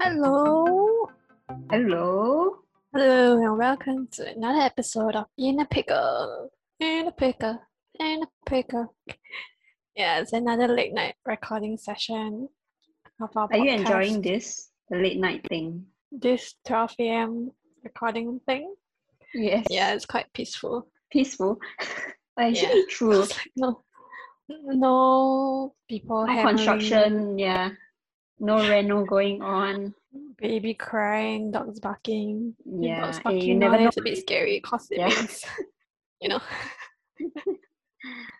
Hello. Hello. Hello, and welcome to another episode of In a Pickle. In a Pickle. In a Pickle. Yeah, it's another late night recording session of our Are you enjoying this? The late night thing? this 12 a.m. recording thing? Yes. Yeah, it's quite peaceful. Peaceful. Actually, true. Like no, no people No construction. Yeah. No reno going on. baby crying, dogs barking. Yeah. dogs barking you never know. nowadays a bit scary because it Yeah. means, you know,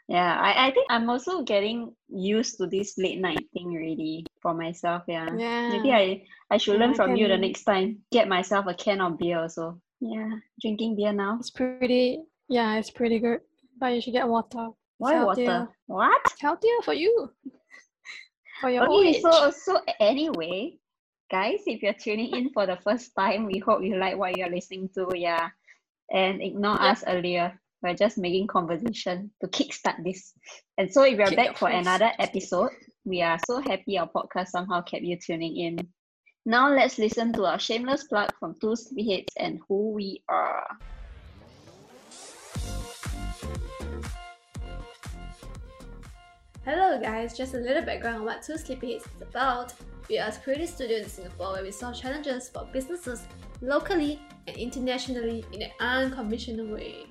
Yeah. I, I think I'm also getting used to this late night thing already for myself. Yeah. yeah. Maybe I, I should Yeah, learn from you the next time. Get myself a can of beer also. Yeah. Drinking beer now. It's pretty, yeah, it's pretty good. But you should get water. Why healthier. water? What? Healthier for you. For your Okay, age. so so anyway, guys, if you're tuning in for the first time, we hope you like what you're listening to, yeah. And ignore Yep. us earlier. We're just making conversation to kickstart this. And so if you're Kick back for first. another episode, we are so happy our podcast somehow kept you tuning in. Now let's listen to our shameless plug from Two Sleepyheads and who we are. Hello guys, just a little background on what Two Sleepyheads is about. We are a creative studio in Singapore where we solve challenges for businesses locally and internationally in an unconventional way.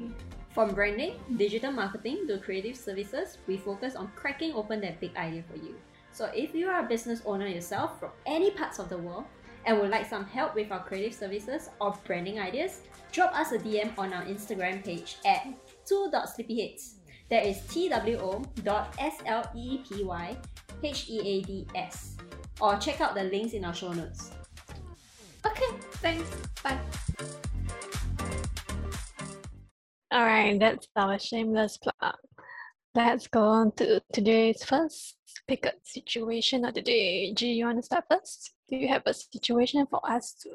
From branding, digital marketing to creative services, we focus on cracking open that big idea for you. So if you are a business owner yourself from any parts of the world and would like some help with our creative services or branding ideas, drop us a DM on our Instagram page at 2.sleepyheads. That is T-W-O dot S-L-E-E-P-Y H-E-A-D-S. Or check out the links in our show notes. Okay, thanks. Bye. Alright, that's our shameless plug. Let's go on to today's first pickup situation of the day. G, you want to start first? Do you have a situation for us to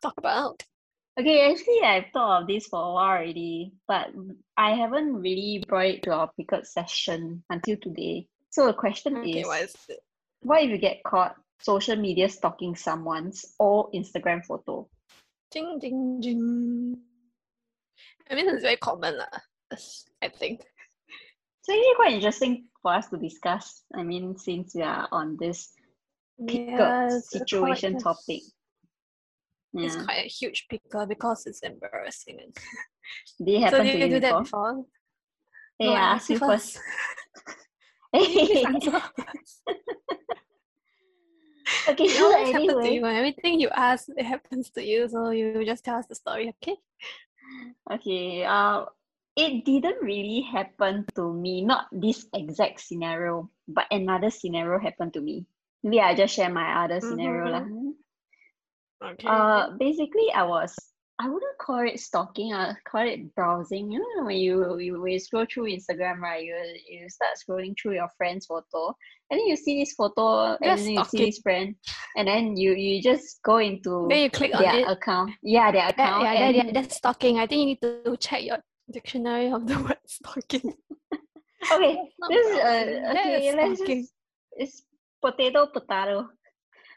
talk about? Okay, actually, I've thought of this for a while already, but I haven't really brought it to our pickup session until today. So the question Okay, is, what is it? what if you get caught social media stalking someone's old Instagram photo? Ding, ding, ding. I mean, it's very common. I think. It's actually quite interesting for us to discuss. I mean, since we are on this pickup Yeah, situation quite- topic. It's quite a huge picker because it's embarrassing. Did it so happen did to you you do that before? Hey, No, I you first. Okay, It so to anyway, you. Everything you ask, it happens to you. So you just tell us the story, okay? Okay, uh, it didn't really happen to me, not this exact scenario, but another scenario happened to me. Maybe I just share my other scenario lah. Okay. Uh, basically, I was I wouldn't call it stalking. I call it browsing. You know, when you you when you scroll through Instagram, right? You you start scrolling through your friend's photo, and then you see this photo, and That's then you see this friend, and then you you just go into then you click on their it. account. Yeah, their That, account. yeah, that, and yeah, that's stalking. I think you need to check your dictionary of the word stalking. okay, this is uh, okay. is Let's just it's potato potato.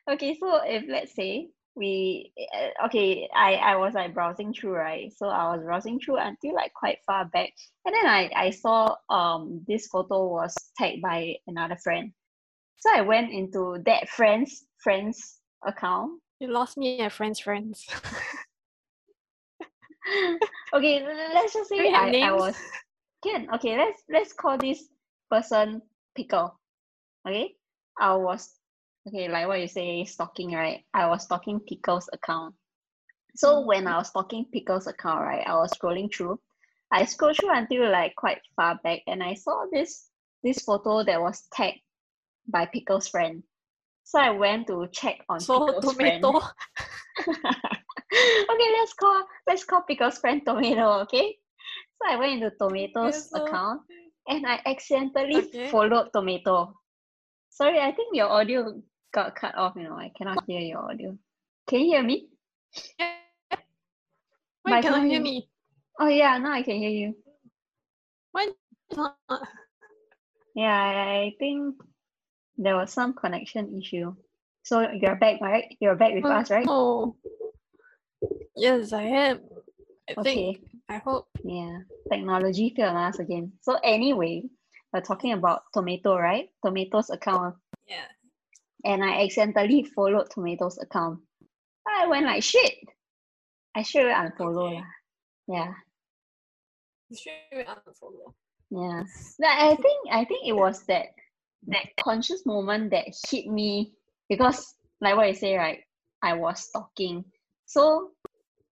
Okay, so if let's say we uh, okay, I I was like browsing through right, so I was browsing through until like quite far back, and then I I saw um this photo was tagged by another friend, so I went into that friend's friend's account. You lost me at friends, friends. okay, let's just say we have I, I was can okay. Let's let's call this person pickle. Okay, I was okay, like what you say, stalking, right? I was stalking Pickle's account. So Mm. when I was stalking Pickle's account, right, I was scrolling through. I scrolled through until like quite far back, and I saw this this photo that was tagged by Pickle's friend. So I went to check on so Pickle's friend. tomato. okay, let's call let's call Pickle's friend Tomato. Okay, so I went into Tomato's so- account and I accidentally Okay. followed Tomato. Sorry, I think your audio got cut off. You know, I cannot hear your audio. Can you hear me? Yeah. Why cannot phone hear me? Oh yeah, now I can hear you. Why not? Yeah, I, think there was some connection issue. So you're back, right? You're back with us, right? Oh, yes, I am. I Okay. think. I hope. Yeah, technology failed us again. So anyway, we're talking about Tomato, right? Tomato's account. Yeah. And I accidentally followed Tomato's account. I went like shit. I should unfollow. Okay. Yeah. You unfollow. Yeah. Like, I think I think it was that that conscious moment that hit me because like what you say, right? I was stalking. So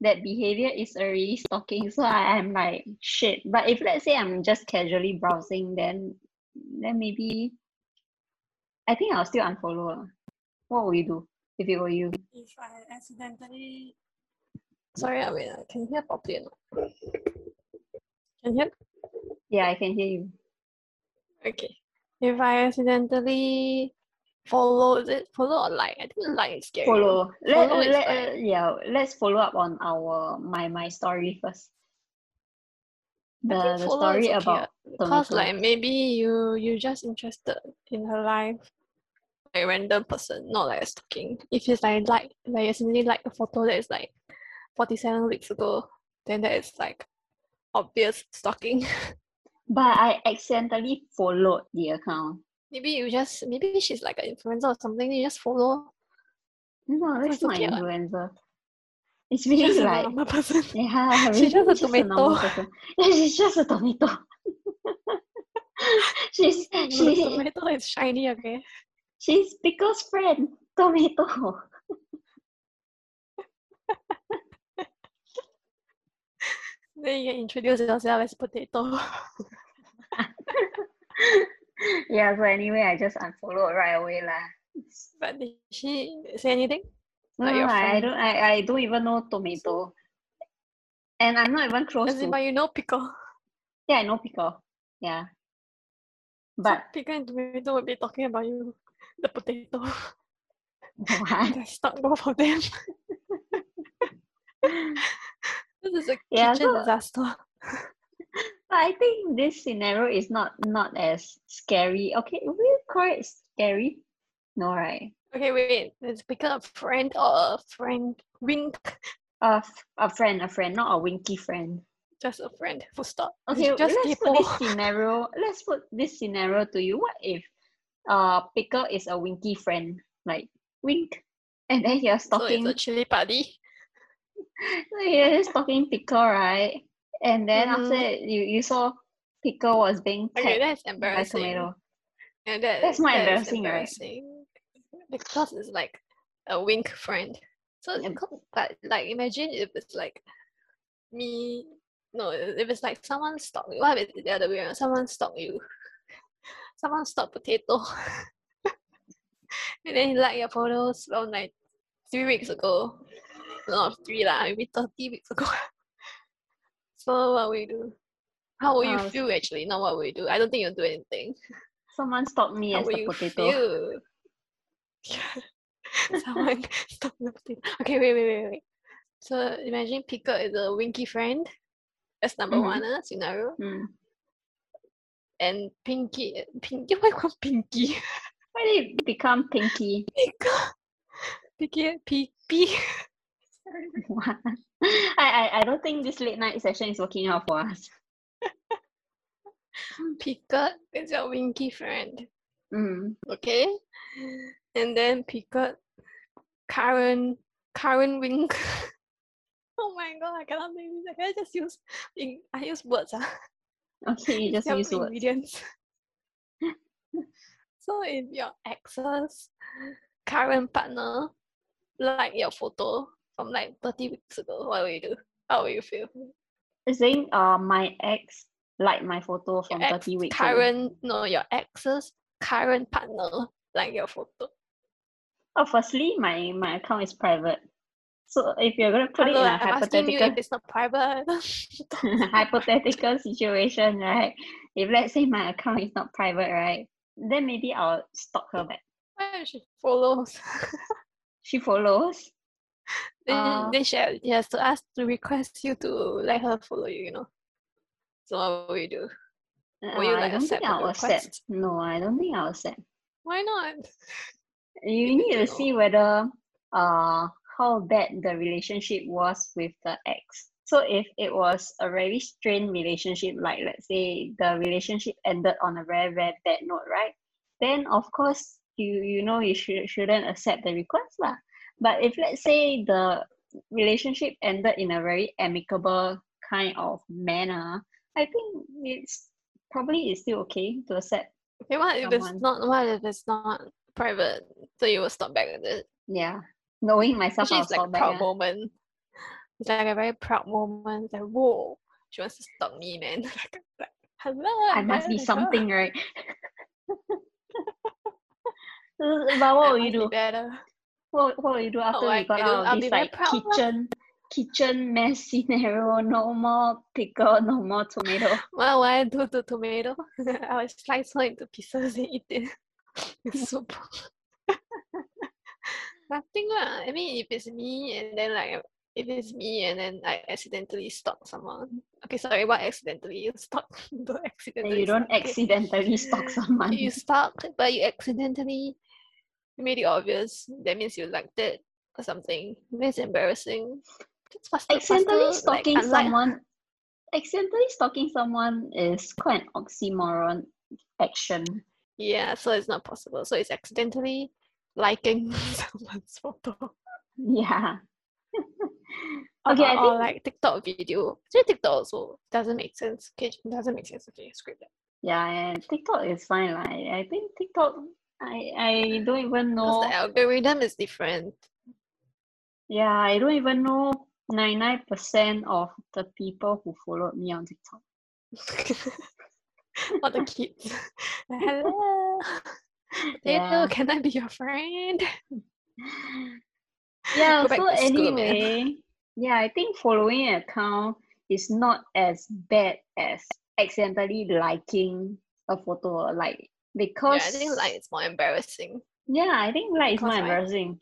that behavior is already stalking. So I am like shit. But if let's say I'm just casually browsing, then then maybe I think I'll still unfollow. What will you do if it were you? If I accidentally. Sorry, I mean, I can hear properly. or? Can you hear? Yeah, I can hear you. Okay. If I accidentally follow, is it follow or like? I think like is scary. Follow. Let, Follow let, like- uh, yeah, let's follow up on our my my story first. The the story okay, about because tomato. like maybe you you just interested in her life, like a random person, not like a stalking. If it's like like like you accidentally like a photo that is like forty seven weeks ago, then that is like obvious stalking. But I accidentally followed the account. maybe you just maybe she's like an influencer or something. You just follow. No, that's not okay influencer. It's She's really just a like normal person. yeah, She's just a tomato. person. Yeah, she's just a tomato. she's The she, tomato is shiny, okay. She's Pickle's friend, tomato. Then you introduce yourself as potato. yeah, so anyway, I just unfollowed right away lah. but did she say anything? No, I, I don't I, I don't even know tomato. And I'm not even close As to but you know pickle. yeah, I know pickle. Yeah. So But pickle and tomato will be talking about you, the potato. what? Let's not both of them. this is a Yeah, kitchen so- disaster. But I think this scenario is not not as scary. Okay, you call it scary? No, right? Okay, wait. Is pickle a friend or a friend? Wink. A, f- a friend, a friend, not a winky friend. Just a friend. Full stop. Okay, just let's put this scenario. Let's put this scenario to you. What if, uh, pickle is a winky friend, like wink, and then you're So stalking. it's a chili party. So you're just stalking pickle, right? And then after Mhm. that, you you saw pickle was being Okay, tagged that's by embarrassing. tomato. And that, That's more that is embarrassing, right? Because it's like a wink friend. So Yeah. but like imagine if it's like me no if it's like someone stalk you. What if it's the other way around? Someone stalk you. Someone stalk potato. and then he like your photos from like three weeks ago. Not three lah, maybe thirty weeks ago. so what will you do? How will you Uh, feel actually? Not what will you do. I don't think you'll do anything. Someone stalked me How as will the you potato. feel? Someone stop the potato. Okay, wait, wait, wait, wait. So imagine Pickle is a winky friend. That's number Mhm. one uh, scenario. Hmm. And Pinky, Pinky, why call Pinky? Why did it become pinky? Pickle, Pinky, P P. What? I, I I don't think this late night session is working out for us. Pickle is your winky friend. Mm. Okay, and then Pickle, Karen, Karen Wink. oh my god, I cannot make this. I just use, I use words ah. Okay, you just use words. ingredients. so if your ex's current partner like your photo from like 30 weeks ago, what will you do? How will you feel? It's saying uh my ex like my photo from Your 30 weeks ago. current no your ex's current partner like your photo. Oh, firstly, my my account is private. So if you're gonna put it in a I'm hypothetical if it's not private. hypothetical situation, right? If let's say my account is not private, right? Then maybe I'll stalk her back. Why she follows? She follows. then, Uh, then she, has- she has to ask to request you to let her follow you, you know. So what will you do? Will you, Uh, I like, don't accept think I'll accept. No, I don't think I'll accept. Why not? You need to know. see whether uh how bad the relationship was with the ex. So if it was a very strained relationship, like let's say the relationship ended on a very very bad note, right? Then of course you you know you should shouldn't accept the request lah. But if let's say the relationship ended in a very amicable kind of manner, I think it's probably it's still okay to accept. Okay, what if it's not? What if it's not private? So you will stop back with it. Yeah. Knowing myself, it's like a proud ah. moment. It's like a very proud moment. It's like whoa, she wants to stop me, man. like, hello. I must be better than her. something, right? but what will you must be do? better. What, what will you do after you got do? out of this like kitchen kitchen mess scenario? No more pickle, no more tomato. What will I do to tomato? I will slice her into pieces and eat it with soup. Nothing lah. I mean, if it's me and then like if it's me and then I accidentally stalk someone. Okay, sorry, what accidentally? You stalk, don't accidentally. you don't stalk, accidentally stalk someone. You stalk, but you accidentally made it obvious. That means you liked it or something. That's embarrassing. Just faster, accidentally faster, like, stalking unlike- someone accidentally stalking someone is quite an oxymoron action. Yeah, so it's not possible. So it's accidentally liking someone's photo. Yeah. Okay, or, I or like TikTok video. Actually, TikTok also doesn't make sense. Okay, it doesn't make sense. Okay, scrape that. yeah, and TikTok is fine. Like, I think TikTok I I don't even Because know the algorithm is different. Yeah, I don't even know 99% of the people who followed me on TikTok. Or the kids. Hello. Yeah. can I be your friend? Yeah, so to school, anyway, yeah, I think following an account is not as bad as accidentally liking a photo. Like, because Yeah, I think like it's more embarrassing. Yeah, I think like it's more embarrassing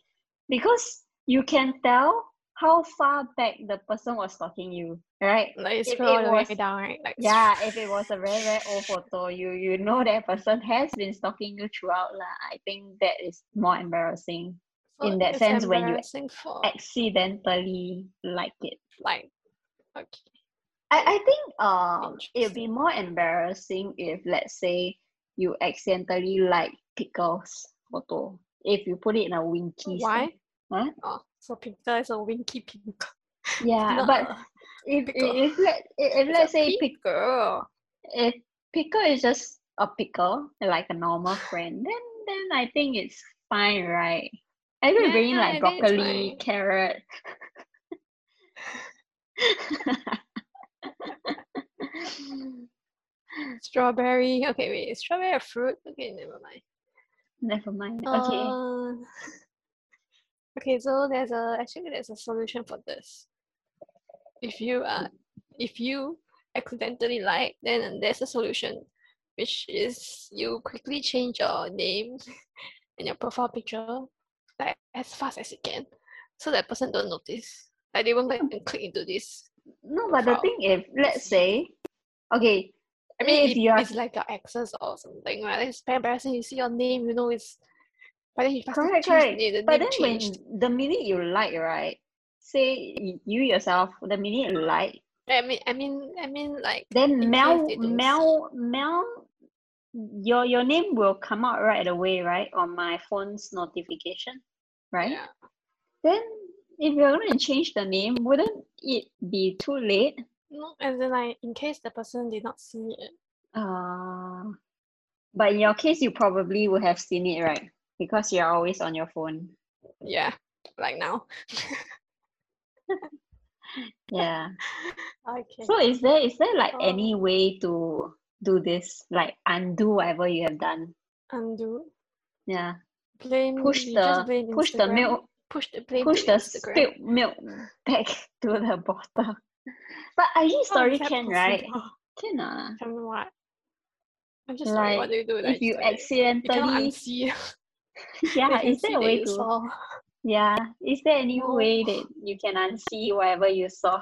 because you can tell how far back the person was stalking you, right? Like If scroll it the was- way down, right? Like Yeah, if it was a very very old photo, you you know that person has been stalking you throughout lah. I think that is more embarrassing so in that sense when you for accidentally like it. like okay. I, I think uh it'd be more embarrassing if let's say you accidentally like pickles photo. If you put it in a winky Why? Huh? Oh, so Pinker is a winky pink. Yeah, Not but if if if, if let's say pink pick girl. if pickle is just a pickle like a normal friend, then then I think it's fine, right? I could bring Yeah, I like broccoli, carrot. Strawberry. Okay, wait, strawberry a fruit? Okay, never mind. Never mind. Okay. Uh, okay, so there's a actually there's a solution for this. If you uh if you accidentally like, then there's a solution, which is you quickly change your name and your profile picture like as fast as you can, so that person don't notice. Like they won't and click into this. No, but the profile. thing if let's say okay, I mean, if if you are it's like your exes or something, right? It's very embarrassing. You see your name, you know it's. But then you correct, correct. name, the But then when the minute you like, right? Say you yourself, the minute you like, I mean, I mean, I mean, like then Mel they don't see. Mel Mel your your name will come out right away, right? On my phone's notification, right? yeah, Then if you're gonna change the name, wouldn't it be too late? no, as in like in case the person did not see it. Uh but in your case you probably would have seen it, right? Because you're always on your phone. Yeah, like now. Yeah. Okay. So is there is there like Oh. any way to do this? Like undo whatever you have done? Undo. Yeah. Blame. Push the push the milk Push the blame push the Instagram. spilled milk back to the bottle. But IG story that can, right? Can ah. Can what? I'm just sorry. What do you do? if you story? accidentally yeah, you can is there a way to. Yeah, is there any No. way that you can unsee whatever you saw?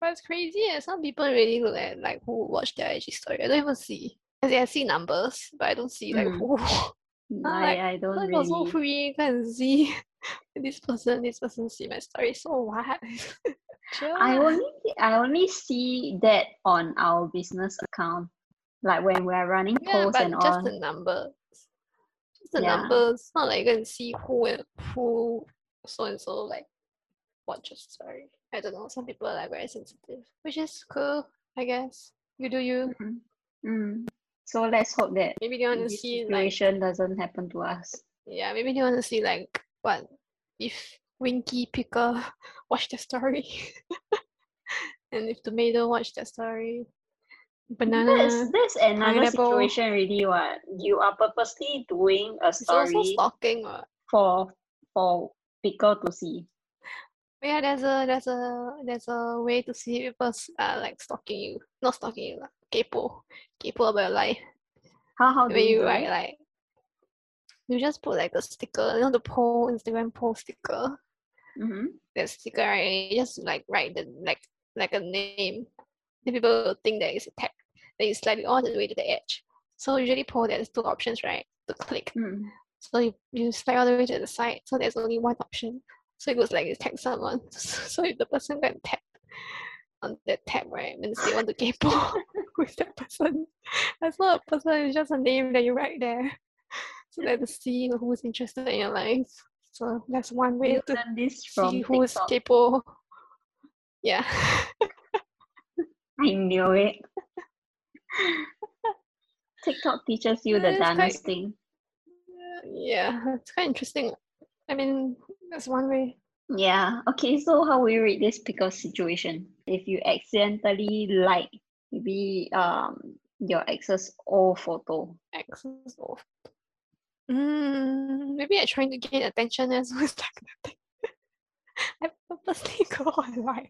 But it's crazy. eh, Some people really look at like who watch their IG story. I don't even see. As I see numbers, but I don't see like Mm. who. like, I, I don't was so really. free, and see this person, this person see my story. So what? Chill I only I only see that on our business account, like when we're running Yeah, posts but and just all. the numbers. The Yeah. numbers. Not like you can see who and who so and so like watches Sorry, I don't know. Some people are like very sensitive, which is cool, I guess. You do you. Mm. Mm. So let's hope that Maybe they want to see like doesn't happen to us. yeah, maybe they want to see like what if Winky Picker watch the story. and if Tomato watch the story. That's Banana that's another pineapple. situation really what you are purposely doing a It's story stalking what? for for people to see. Yeah, there's a there's a there's a way to see people uh, like stalking you. Not stalking you, like kepo. Kepo about your life. How how do When you you write it? like you just put like a sticker, you know the poll Instagram poll sticker. Mm-hmm. That sticker right, you just like write the like like a name. Then people will think that it's a tag. Then you slide it all the way to the edge. So usually poll there's two options, right? To click. Mm. So you, you slide all the way to the side. So there's only one option. So it goes like you tag someone. So if the person can tap on that tab, right, and they want to kepo with that person. That's not a person, it's just a name that you write there. So that to see who's interested in your life. So that's one way You to this from see who's TikTok. kepo. Yeah. I knew it. TikTok teaches you the it's quite- dance thing. yeah, it's quite interesting. I mean, that's one way. Yeah. Okay. So how we read this pickle situation? If you accidentally like maybe um your ex's old photo. Access of. Mm, maybe I'm trying to gain attention as well. Like nothing. I purposely go online.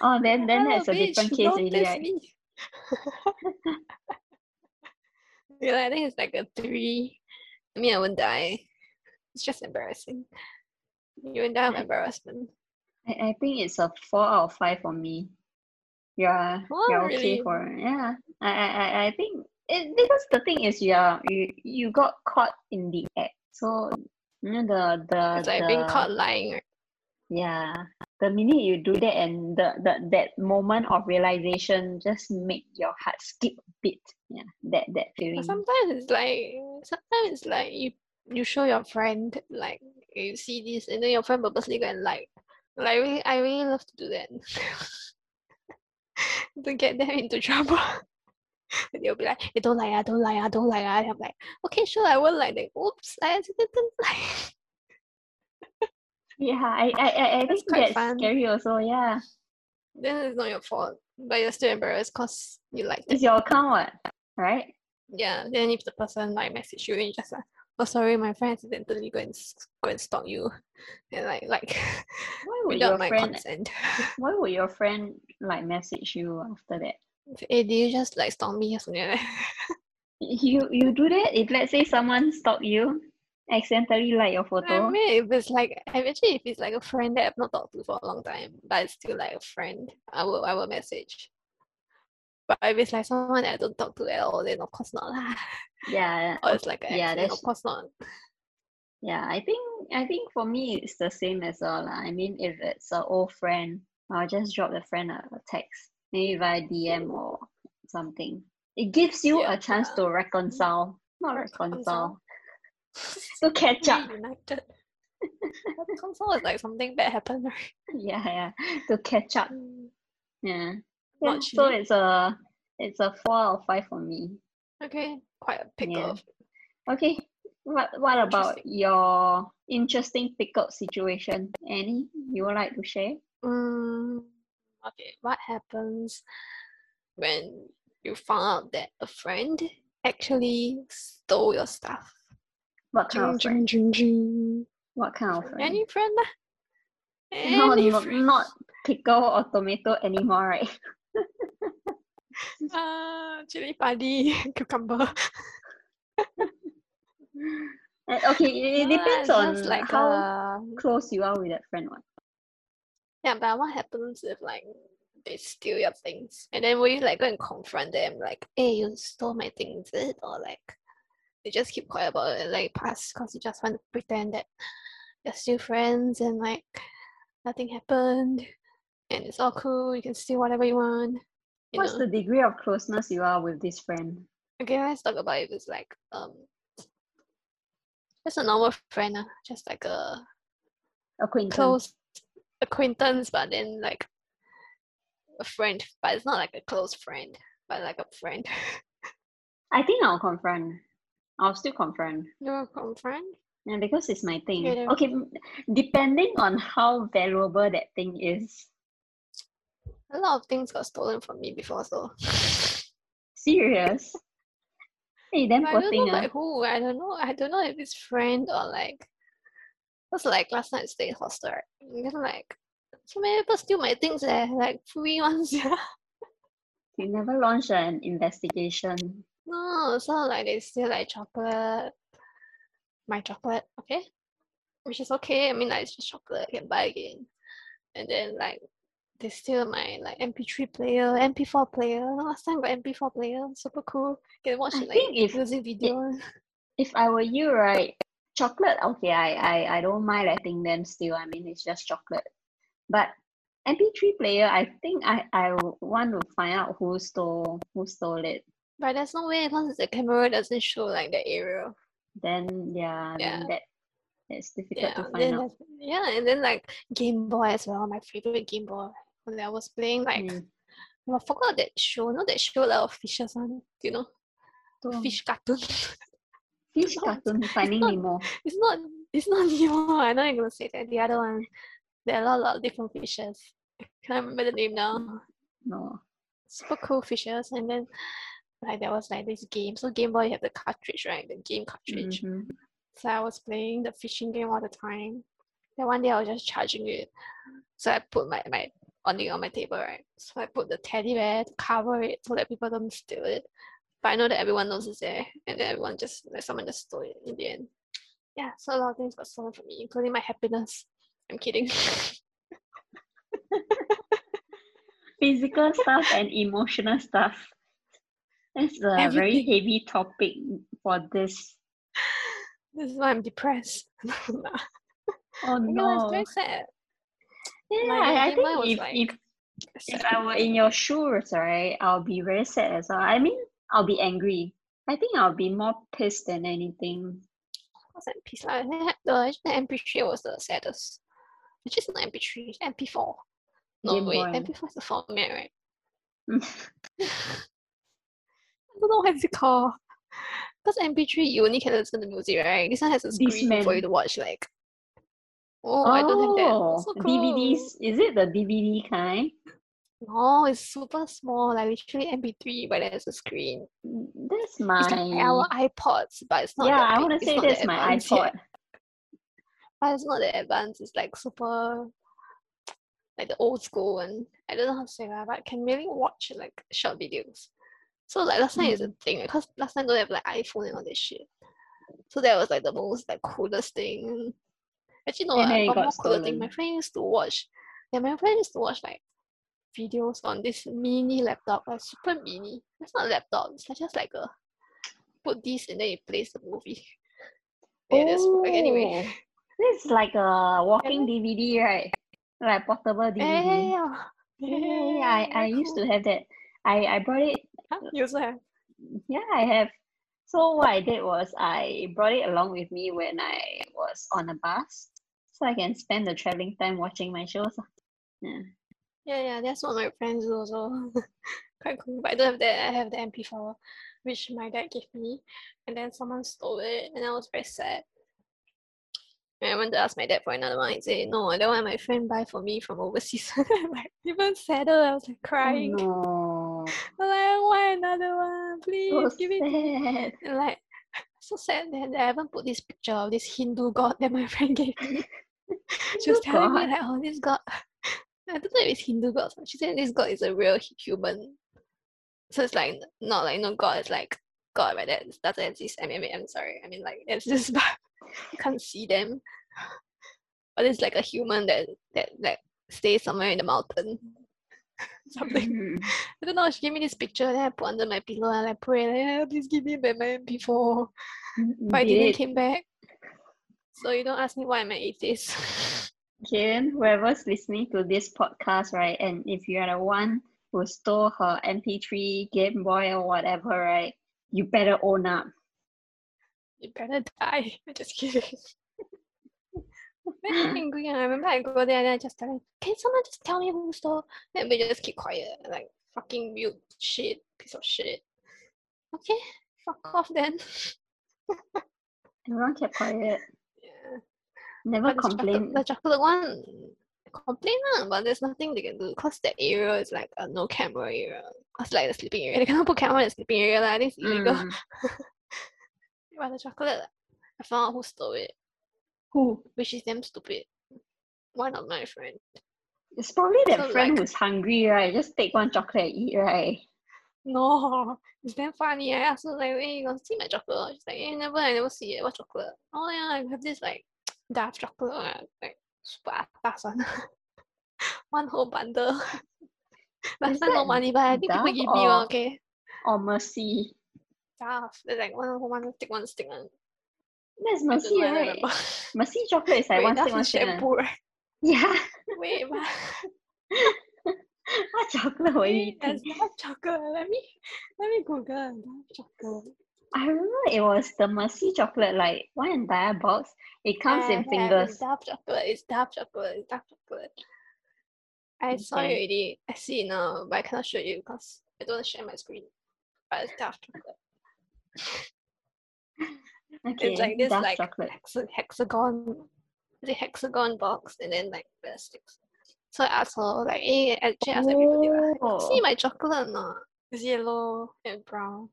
Oh, then then that's a different case already, right? Yeah, I think it's like a three. I mean, I won't die. It's just embarrassing. You won't die of embarrassment. I, I think it's a four out of five for me. Yeah, Oh, you're okay really? for yeah. I, I I- I think it because the thing is yeah you you got caught in the act. So you know the the It's like the being caught lying. right? yeah the minute you do that and the, the that moment of realization just make your heart skip a bit. Yeah, that that feeling. Sometimes it's like sometimes it's like you you show your friend like you see this and then your friend purposely go and like like really, I really love to do that to get them into trouble. they'll be like, hey, don't lie, ah, don't lie, ah, don't lie, ah. I'm like, okay, sure, I won't like. Then, oops, I accidentally lie. Yeah, I I I, I That's think that's fun. scary also. Yeah, then it's not your fault, but you're still embarrassed because you like it. it's your account, what? Right? Yeah. Then if the person like message you, and you just like, oh sorry, my friend accidentally go and go and stalk you, and like like Why would your my friend? consent. Why would your friend like message you after that? Hey, did you just like stalk me or something like that? You you do that if let's say someone stalk you, accidentally like your photo? I mean, if it's like actually if it's like a friend that I've not talked to for a long time, but it's still like a friend, I will I will message. But if it's like someone that I don't talk to at all, then of course not lah. Yeah, Or it's like yeah, accident, of course not. yeah. I think I think for me it's the same as well. lah. I mean, if it's an old friend, I'll just drop the friend a, text, maybe via DM or something. It gives you Yeah, a chance to reconcile, not Reconcile. reconcile, to catch up. Reunited. Console is like something bad happened, right? Yeah, yeah, to catch up. Mm, Yeah, yeah. So it's a it's a four out of five for me. Okay, quite a pick Yeah. up. Okay. What what about your interesting pickup situation? Any you would like to share? Mm, okay, what happens when you found out that a friend actually stole your stuff? What kind Jing, of jing, friend? jing, jing. What kind of friend? Any friend lah. no, Any not, friend. not pickle or tomato anymore, right? Ah, chili padi, cucumber. Okay, it, it depends it's on like how uh, close you are with that friend. What? Yeah, but what happens if like they steal your things? And then will you like go and confront them like, hey, you stole my things, is it? Or like they just keep quiet about it, like pass because you just want to pretend that you're still friends and like nothing happened and it's all cool, you can steal whatever you want. You What's know? the degree of closeness you are with this friend? Okay, let's talk about if it's like um just a normal friend, uh, just like a Acquaintance. close acquaintance, but then like a friend, but it's not like a close friend, but like a friend. I think I'll confront. I'll still confront. You're a friend? Yeah, because it's my thing. Yeah, Okay, depending on how valuable that thing is. A lot of things got stolen from me before, so Serious. Hey, damn I don't know ah. by who. I don't know. I don't know if it's friend or like. Cause like last night in hostel, right? And then like so many people steal my things there, like free ones. Yeah. You never launched an investigation. No, so like they still like chocolate, my chocolate, okay, which is okay. I mean, like it's just chocolate, I can buy again. And then like they steal my like MP3 player, MP4 player. Last time got MP4 player, super cool. Can watch I like think if music video. if I were you, right, chocolate, okay, I, I, I don't mind letting them steal. I mean, it's just chocolate. But MP3 player, I think I, I want to find out who stole who stole it. But there's no way because the camera doesn't show like the area. Then yeah, Yeah. then that it's difficult Yeah, to find out. yeah, and then like Game Boy as well, my favorite Game Boy. When I was playing like Mm. I forgot that show, know that show like of fishes one, you know? So, Fish cartoon. fish cartoon Finding not- Nemo. it's not it's not Nemo. I know you're gonna say that. The other one. There are a lot, lot of different fishes. Can't remember the name now. No. Super cool fishes. And then like there was like this game. So Game Boy you have the cartridge, right? The game cartridge. Mhm. So I was playing the fishing game all the time. Then one day I was just charging it. So I put my, my on the on my table, right? So I put the teddy bear to cover it so that people don't steal it. But I know that everyone knows it's there, and then everyone just like someone just stole it in the end. Yeah, so a lot of things got stolen from me, including my happiness. I'm kidding. Physical stuff and emotional stuff. That's a very heavy topic for this. this is why I'm depressed. Oh no. it's very sad. Yeah, My I, I think if, like- if if. I were in your shoes, right, I'll be very sad as well. I mean, I'll be angry. I think I'll be more pissed than anything. was that piece? I had the actually MP3 was the saddest. It's just not MP3, MP4. No Game wait, Boy. MP4 is the format, right? I don't know what it's called. Because MP3 you only can listen to music, right? This one has a screen for you to watch like. Oh, I don't have that. Oh, So DVDs. Is it the DVD kind? No, it's super small, like literally MP3, but there's a screen. That's my. It's like our iPods, but it's not yeah, I want to say that's my iPod. yet. But it's not that advanced. It's like super, like the old school one. I don't know how to say that, but I can really watch like short videos. So like last time is a Mm. thing because last time don't have like iPhone and all this shit. So that was like the most like coolest thing. Actually, no, And then I it got got more cooler thing. My friend used to watch. Yeah, my friend used to watch like videos on this mini laptop, like super mini. It's not a laptop. It's like just like a put this and then it plays the movie. Yeah, that's like anyway. Oh, This is like a walking DVD, right? Like portable DVD. Yeah, yeah, yeah. Yeah, yeah, yeah, I, I used to have that. I, I brought it Huh? You also have? Yeah, I have. So what I did was I brought it along with me when I was on a bus, so I can spend the traveling time watching my shows. ah. Yeah. Yeah, yeah, that's what my friends do also. Quite cool. But I don't have that. I have the MP4, which my dad gave me, and then someone stole it, and I was very sad. And I went to ask my dad for another one. He said, "No, that one my friend buy for me from overseas." I'm like even sadder. I was like Oh crying. no, I'm like, why another one? Please so give it me. sad. And like, so sad that I haven't put this picture of this Hindu god that my friend gave me. she was telling me god? like, oh, this god. I don't know if it's Hindu god. She said this god is a real human. So it's like not like no god. It's like god like that. It doesn't exist. I mean, I mean, I'm sorry. I mean, like it's just but you can't see them. But it's like a human that that like stay somewhere in the mountain. Something. Mm. I don't know. She gave me this picture, then I put under my pillow and I pray, like, "Ah, please give me back my MP4. But I Did didn't came back. So you don't ask me why I'm an atheist. Karen, whoever's listening to this podcast, right, and if you are the one who stole her MP3, Game Boy, or whatever, right, you better own up. you better die. I'm just kidding. Very angry. I remember I go there and I just tell him, can someone just tell me who stole? Then we just keep quiet. Like fucking mute shit, piece of shit. Okay, fuck off then. Everyone kept quiet. Yeah. Never But the chocolate, complain. the chocolate one complain lah, but there's nothing they can do because that area is like a no camera area. It's like the sleeping area, they cannot put camera in the sleeping area. Like, it's illegal. Mm. But the chocolate, I found out who stole it, Who? which is damn stupid. One of my friend. It's probably that So, friend like- who's hungry, right? Just take one chocolate and eat, right? No, it's damn funny. I asked her like, "Hey, you to see my chocolate?" She's like, "Eh, never. I never see it. What chocolate?" Oh yeah, I have this like dark chocolate, uh, like super atas one. one whole bundle. Last Is time no money, but I think people give me one. Okay, Or Merci. Dove. There's like one whole one stick, one stick, one. That's I don't Merci, know, right? Merci chocolate is like Wait, one stick, one stick. shampoo, right? Yeah. Wait, but what chocolate were you eating? Dove chocolate. Let me let me Google Dove chocolate. I remember it was the Merci chocolate, like one entire box. It comes I in have, fingers. It's dark chocolate. It's dark chocolate. It's dark chocolate. I saw it already. I see it now, but I cannot show you because I don't want to share my screen. But it's dark chocolate. Okay, It's like this like hexa- hexagon, the hexagon box, and then like the sticks. So I asked her like, eh, "Hey, actually asked everybody like, see Oh. my chocolate or not? It's yellow and brown."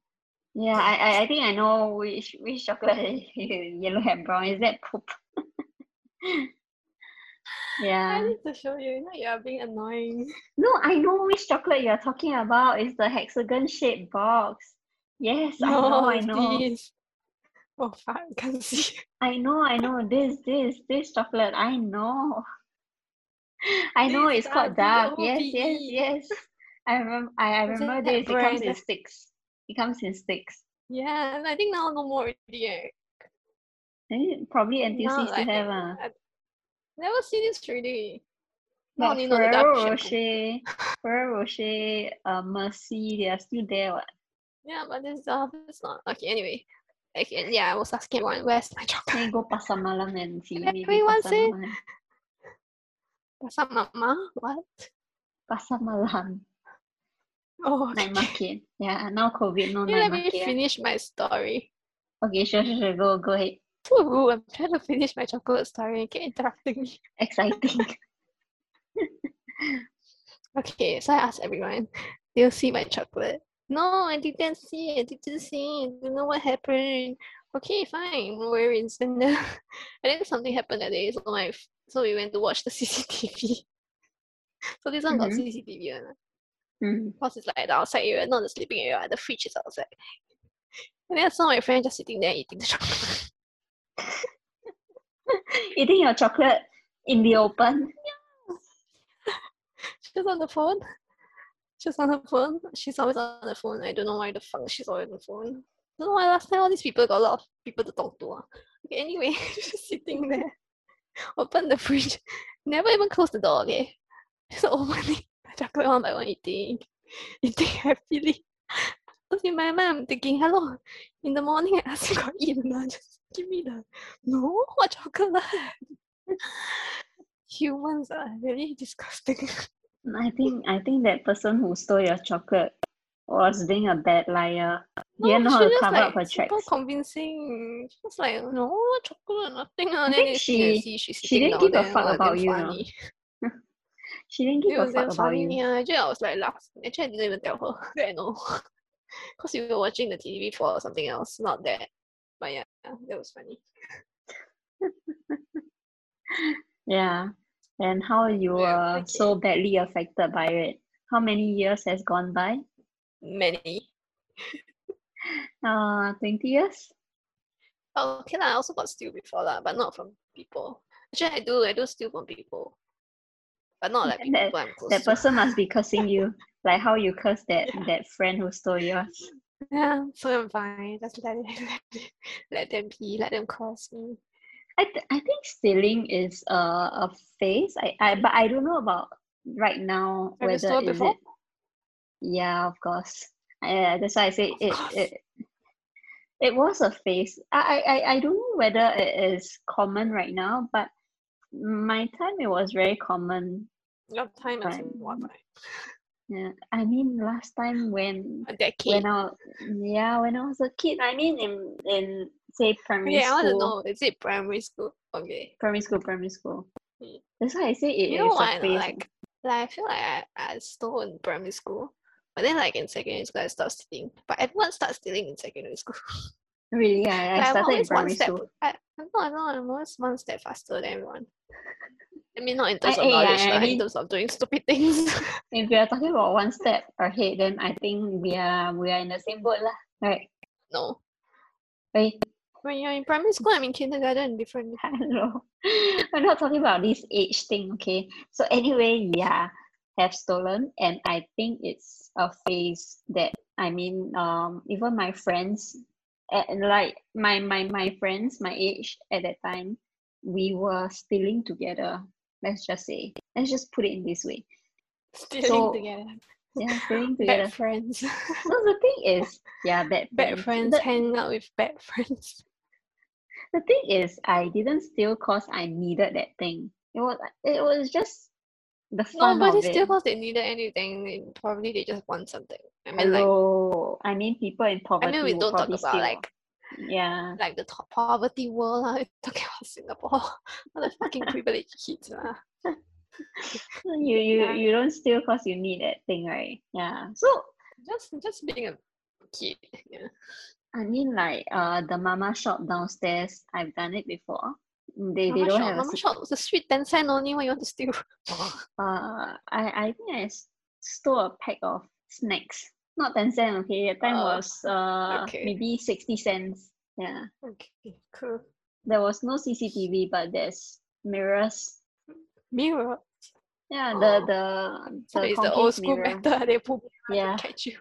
Yeah, I, I I think I know which which chocolate is yellow and brown. Is that poop? Yeah. I need to show you. Now you are being annoying. No, I know which chocolate you're talking about. It's the hexagon shaped box. Yes, I know, I know. Oh fuck, I can't see. I know, I know. This, this, this chocolate. I know. I know This it's called dark. Yes, yes, yes. I remember. I, I remember this. It comes in sticks. It comes in sticks. Yeah, and I think now no more already. eh. Probably NTUC Now, still like, have ah. I never see this already. Now But know the Ferrero. Rocher, Ferrero Rocher, uh, Merci, they are still there. What? Yeah, but this Dove is not. Okay, anyway. Okay, yeah, I was asking everyone, where's my chocolate? Can you go Pasar Malam and see? Let Maybe everyone Pasar say- Malam. Pasar Mama? What? Pasar Malam. Oh, Night market. Yeah, now COVID, no you night let me market. ah. finish my story? Okay, sure, sure, sure. Go, go ahead. So rude. I'm trying to finish my chocolate story. Keep interrupting me. Exciting. Okay, so I asked everyone, do you see my chocolate? No, I didn't see it. I didn't see it. I don't know what happened. Okay, fine. No worries. Then uh, I think something happened that day. So my so we went to watch the CCTV. so this one got Mhm. CCTV one. Mm. Because it's like the outside area, not the sleeping area. The fridge is outside. And then I saw my friend just sitting there eating the chocolate. Eating your chocolate in the open. She's on the phone. She's on the phone. She's always on the phone. I don't know why the fuck she's always on the phone. don't know why last time all these people got a lot of people to talk to. ah. Okay, anyway, just sitting there. Open the fridge. Never even close the door, okay? Just opening the chocolate one by one eating. Eating happily. Because in my mind I'm thinking, hello, in the morning I asked you got eat or. Just give me the no what chocolate. Humans are really disgusting. I think I think that person who stole your chocolate was being a bad liar. No, Didn't know how she to cover like up her super convincing. She was like, no chocolate, nothing. ah." I think you she- can she didn't give a fuck about you, you know. She didn't give a fuck about you. Yeah, actually, I was like laughing. Actually, I didn't even tell her that I know. Because we were watching the TV for something else, not that. But yeah, that was funny. Yeah. And how you Yeah, were so badly affected by it. How many years has gone by? Many. Uh, 20 years? Oh, okay, lah. I also got steal before, lah, but not from people. Actually, I do. I do steal from people. but not like And that- That to. person must be cursing you, like how you curse that that friend who stole yours. Yeah, so I'm fine. Just let it, let, it, let them be, let them curse me. I th- I think stealing is a a phase. I, I but I don't know about right now Have you whether stolen is before? it. Yeah, of course. Uh, that's why I say it, it. It was a phase. I, I I- don't know whether it is common right now, but my time it was very common. Your time is what time? Yeah, I mean last time when when I yeah when I was a kid. I mean in in say primary Okay, I want to school, know, is it primary school? Okay. primary school, primary school. Mm. That's why I say it You know what? a I know, phase. like, like I feel like I, I stole in primary school, but then like in secondary school I stopped stealing. But everyone starts stealing in secondary school. Really, I, I Like, started in primary step. school. I, I'm not. I'm not. I'm always one step faster than everyone. I mean, not in terms I- of eh, I- knowledge, I lah, mean- in terms of doing stupid things. If we are talking about one step ahead, then I think we are we are in the same boat lah. Right? no, Right? when you're in primary school, I'm in kindergarten, different. Hello. We're not talking about this age thing, okay? So anyway, yeah, have stolen, and I think it's a phase that I mean, um, even my friends, uh, like my my my friends, my age at that time, we were stealing together. Let's just say, let's just put it in this way. Stealing So, together. Yeah, stealing together. Bad friends. So the thing is, yeah, bad bad friends The, hanging out with bad friends. the thing is, I didn't steal cause I needed that thing. It was it was just the fun Nobody of it. steal because they needed anything. they- Probably they just want something. I mean, like, Hello, I mean people in poverty. I mean, we don't talk about steal. like yeah, like the top poverty world. We're talking about Singapore. All the fucking privileged kids. lah. you you Yeah. you don't steal cause you need that thing, right? Yeah. So Just just being a kid. Yeah. I mean, like uh, the mama shop downstairs, I've done it before. Mm, They they don't shop, have a mama shop was a sweet ten cent only. What you want to steal? uh I I think I stole a pack of snacks. Not ten cent, okay. That time Oh, was uh okay. maybe sixty cents. Yeah. okay, cool. There was no CCTV, but there's mirrors. Mirror. Yeah, the Oh. the So the it's the old school mirror. method. They put Yeah, catch you.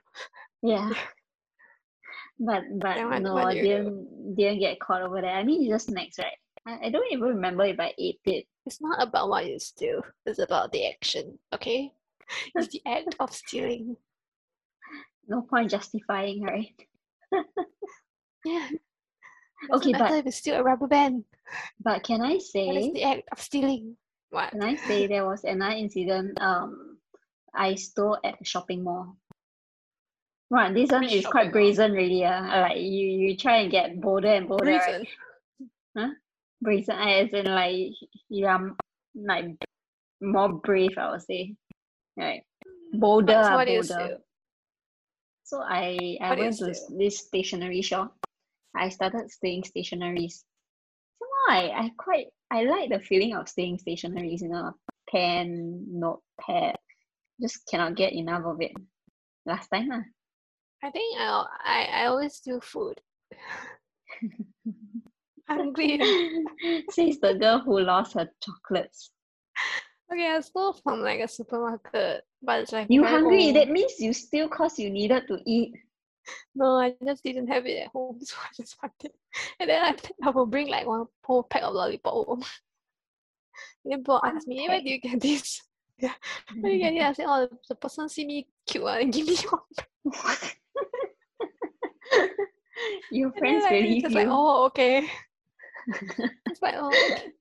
yeah. But but what- no, I do you do? didn't didn't get caught over there. I mean, it's just snacks, right? I, I don't even remember if I ate it. It's not about what you steal. It's about the action. Okay. It's the act of stealing. No point justifying, right? Yeah. Okay, but if you steal a rubber band. but can I That is say the act of stealing. What? can I say there was another incident? Um, I stole at a shopping mall. Right, this one is quite mall? brazen, really. Uh, like you you try and get bolder and bolder, right? Reason. brazen as in like you are like more brave I would say right bolder What, ah, what bolder? So I I What went to this stationery shop I started stealing stationaries somehow I I quite I like the feeling of stealing stationaries you know pen notepad just cannot get enough of it last time ah. I think I I I always do food. Hungry. says the girl who lost her chocolates Okay, I stole from like a supermarket, but it's like you hungry old. that means you still cause you needed to eat No, I just didn't have it at home, so I just wanted. And then I think I will bring like one whole pack of lollipop home. And then people ask me, "Eh, where do you get this? Yeah, where do you get it? I say, oh, the person see me cute ah, and give me one. Your And then friends like, believe just you. like, oh, okay. It's like, oh, okay.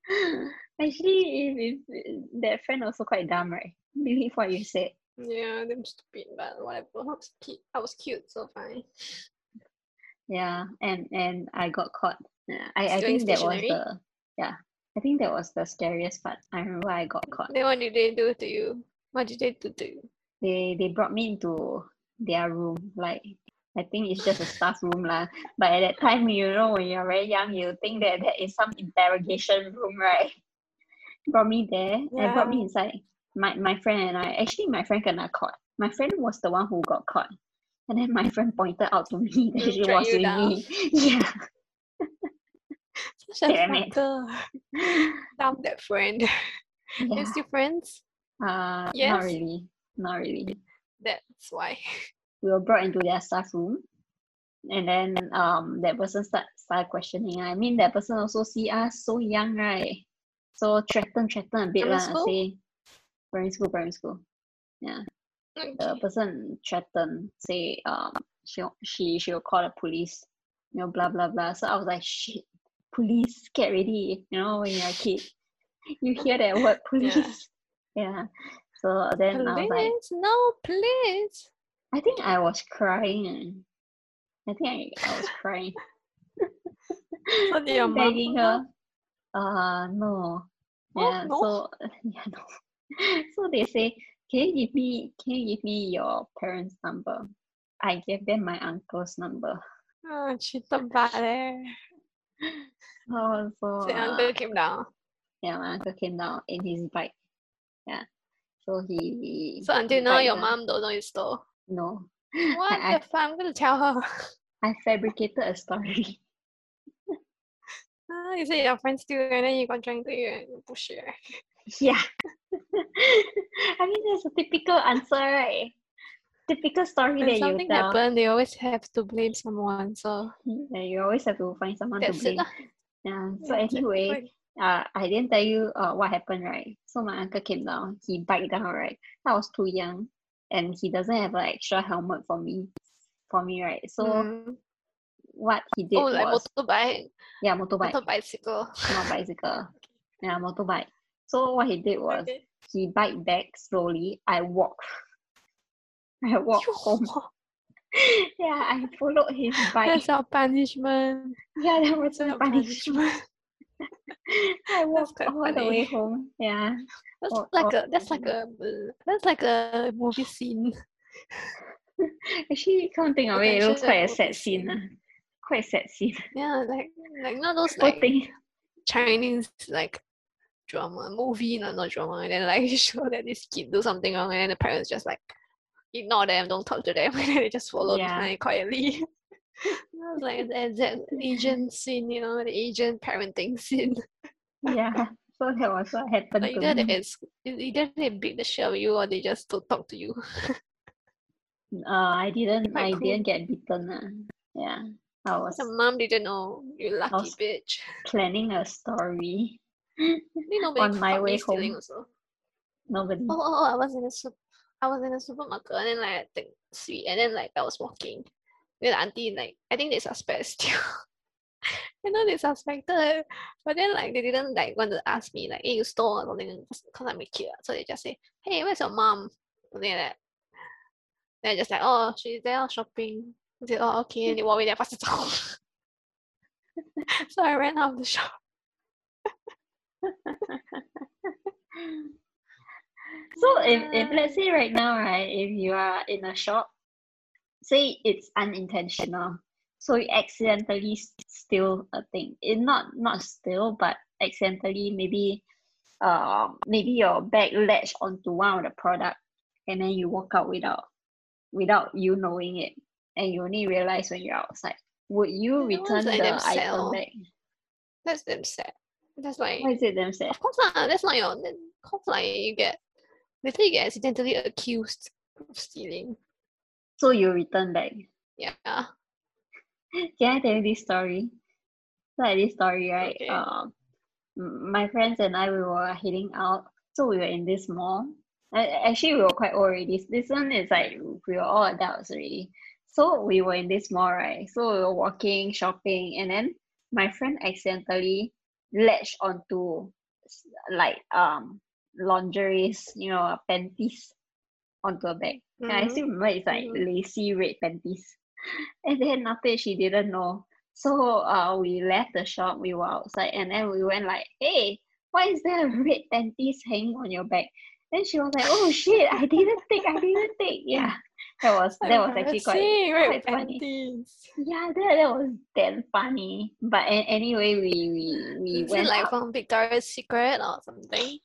Actually, if, if uh, that friend also quite dumb, right? Believe what you said. Yeah, them stupid, but whatever. I was cute. I was cute, so fine. Yeah, and and I got caught. Yeah, I, I think that was the yeah. I think that was the scariest part. I remember I got caught. Then what did they do to you? What did they do to you? They they brought me into their room. Like I think it's just a staff room lah. But at that time, you know, when you're very young, you think that that is some interrogation room, right? Brought me there and brought me inside. My my friend and I actually my friend got caught. My friend was the one who got caught. And then my friend pointed out to me that she was with down. me. Yeah. Such Damn it. fucker. Dump that friend. Are yeah. you still friends? Uh, not really. Not really. That's why. We were brought into their staff room, and then um that person start started questioning. I mean, that person also see us so young, right? So threaten, threaten a bit lah. Say primary school, primary school. Yeah, the person threatened, say um she she she will call the police, you know, blah blah blah. So I was like, shit, police, get ready. You know, when you're a kid, you hear that word police. Yeah. yeah. So then I was like, no, please. I think I was crying. eh. I think I, I was crying. So your mom begging her. Uh no. Oh, Yeah, no? so yeah, no. So they say, Can you give me can you give me your parents' number? I gave them my uncle's number. Oh, cheated bad eh. So, so So your uh, uncle came down. yeah, my uncle came down in his bike. Yeah. So he So until now, your mom don't know you stole. No. What I- the fuck? I'm gonna tell her. I fabricated a story. Ah, you said your friend steal and then you got drunk to you and bullshit. right? Yeah. I mean, that's a typical answer, right? Typical story When that you something tell. happen, they always have to blame someone. So Yeah, you always have to find someone to that's it blame. lah. Yeah. So it. anyway, uh, I didn't tell you uh what happened, right? So my uncle came down. He biked down, right? I was too young, and he doesn't have an extra helmet for me, for me, right? So mm. What he did Oh, like was motorbike, yeah, motorbike, motorbicycle. not bicycle. Yeah, motorbike. So what he did was Okay. he biked back slowly. I walked. I walked home. yeah, I followed his bike. That's our punishment. Yeah, that was That's our punishment. punishment. I walked quite all the way home. Yeah. That's Or- like or- a that's like a that's like a movie scene. Actually, come think of it, it looks quite a sad scene. Quite sad scene. Yeah, like like know those like thing. Chinese like drama movie, not not drama, and then like show that this kid do something wrong, and then the parents just like ignore them, don't talk to them, and then they just follow Yeah. behind quietly. I was like the exact Asian scene, you know, the Asian parenting scene. Yeah. So that was what happened Like either it's either they beat the shit out of you or they just don't talk to you. Uh, I didn't. I cool. didn't get beaten. ah. Yeah. I was Your mom didn't know. You lucky bitch. planning a story. I think nobody on my way home. also. Nobody. Oh, oh, oh, I was in a super, I was in a supermarket and then like I think sweet and then like I was walking. Then the auntie like I think they suspect still. you know they suspected. But then like they didn't like want to ask me like, hey you stole or something because I'm a kid. So they just say, Hey, where's your mom? Something like that. Then I just like, oh she's there shopping. I said, oh okay, and they walk away there fast So I ran out of the shop. So if, if let's say right now, right, if you are in a shop, say it's unintentional, so you accidentally steal a thing. It not not steal, but accidentally maybe um maybe your bag latch onto one of the product and then you walk out without without you knowing it and you only realize when you're outside. Would you return one's like the item back? That's damn sad. That's like Why is it damn sad? Of course not. That's not your. That, of course, like you get later you get accidentally accused of stealing. So you return back. Yeah. Can I tell you this story? Like this story, right? Okay. Um, my friends and I we were heading out. So we were in this mall. Actually, we were quite old already. This one is like we were all adults already. So we were in this mall, right? So we were walking, shopping, and then my friend accidentally latched onto like um lingeries, you know, panties onto a bag. And I still remember it's like Mhm. lacy red panties. And then after she didn't know. So uh we left the shop, we were outside, and then we went like, hey, why is there a red panties hanging on your back? Then she was like, oh shit, I didn't think, I didn't think. Yeah. That was that was actually quite See, quite funny. panties. yeah, that, that was damn funny. But anyway, we we we Is went like out. from Victoria's Secret or something?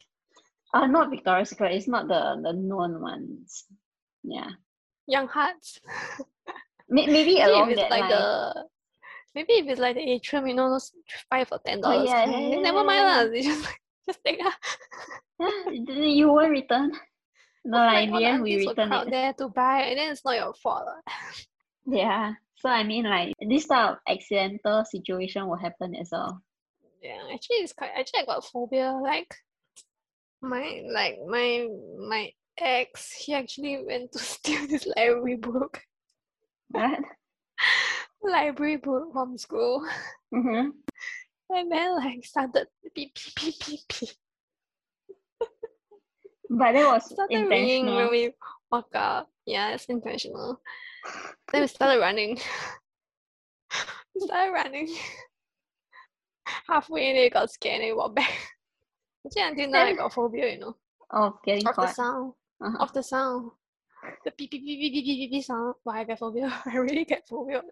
Uh, not Victoria's Secret. It's not the the known ones. Yeah, Young Hearts. Maybe Maybe along it's that like line. the maybe if it's like the atrium, you know, those five or ten dollars. yeah, kind, yeah, yeah, never mind yeah, lah. yeah. They just like just take ah. you won't return. No, like, in the end, we return it. there to buy, and then it's not your fault. Yeah. So I mean, like this type of accidental situation will happen as well. Yeah, actually, it's quite. Actually, I got phobia. Like my, like my my ex, he actually went to steal this library book, Right? library book from school, Mm-hmm my man like started beep beep beep beep beep. But it was started intentional. when we walk up, Yeah, it's intentional. then we started running. we started running. Halfway, they got scared and we walked back. Actually, until now, I got phobia, you know. Of getting of caught. the sound. Uh-huh. Of the sound. The beep beep beep beep beep beep beep sound. Why I get phobia? I really get phobia.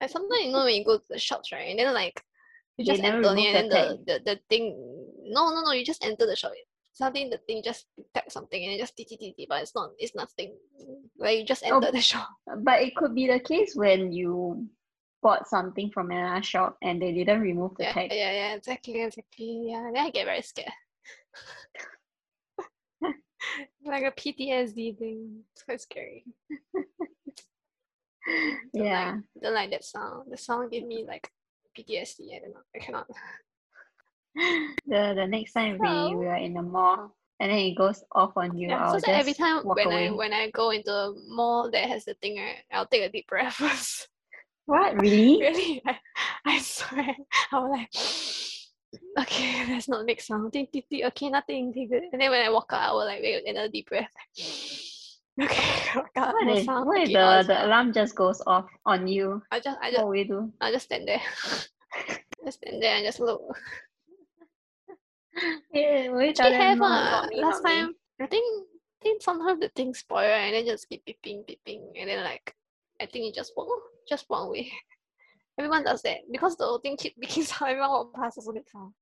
Like sometimes you know when you go to the shops, right? And then like you just enter and then the the, the, thing no no no you just enter the shop. Something the thing just detect something and it just tee, tee, but it's not it's nothing. Like you just Oh, the shop. But it could be the case when you bought something from another shop and they didn't remove the Yeah, tag. yeah, yeah, exactly, exactly. Yeah, then I get very scared. like a PTSD thing. It's quite scary. Yeah. Like, don't like that sound. The sound gave me like PTSD. I don't know. I cannot. The the next time we, So- we are in the mall and then it goes off on you, Yeah, I'll so just every time when away. I when I go into a mall that has the thing, right, I'll take a deep breath first. What really? really, I, I swear. I was like, okay, let's not make sound. Okay, nothing. And then when I walk out, I will like wait another deep breath. Okay, walk out, What if what if the, the alarm just goes off on you? I just I just will you do? I just stand there. just stand there and just look. Yeah, will you tell them have ah. me, Last not me? time I think I think sometimes the thing spoil right, and then just keep beeping beeping and then like I think it just walk just walk away. Everyone does that because the whole thing keep making sound. Everyone walk past also make sound.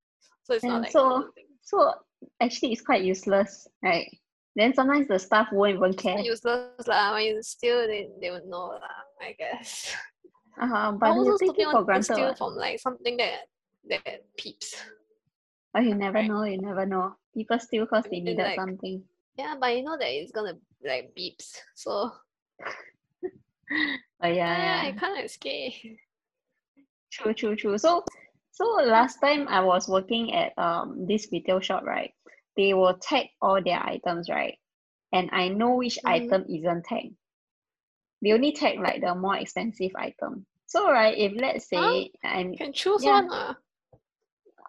So it's And not like so- a good thing. So actually it's quite useless, right? Then sometimes the staff won't even care. useless lah. When you steal, they they would know lah. I guess. Uh-huh, But but also you take it for granted. steal from like something that that peeps. Oh, you never right? know, you never know. People steal because they needed like- something. Yeah, but you know that it's gonna like beeps. So Oh yeah, yeah, it kind of scary. True, true, true. So, so last time I was working at um this retail shop, right? They will tag all their items, right? And I know which Mhm. item isn't tagged. They only tag like the more expensive item. So, right, if let's Huh? say I'm You can choose Yeah. one ah.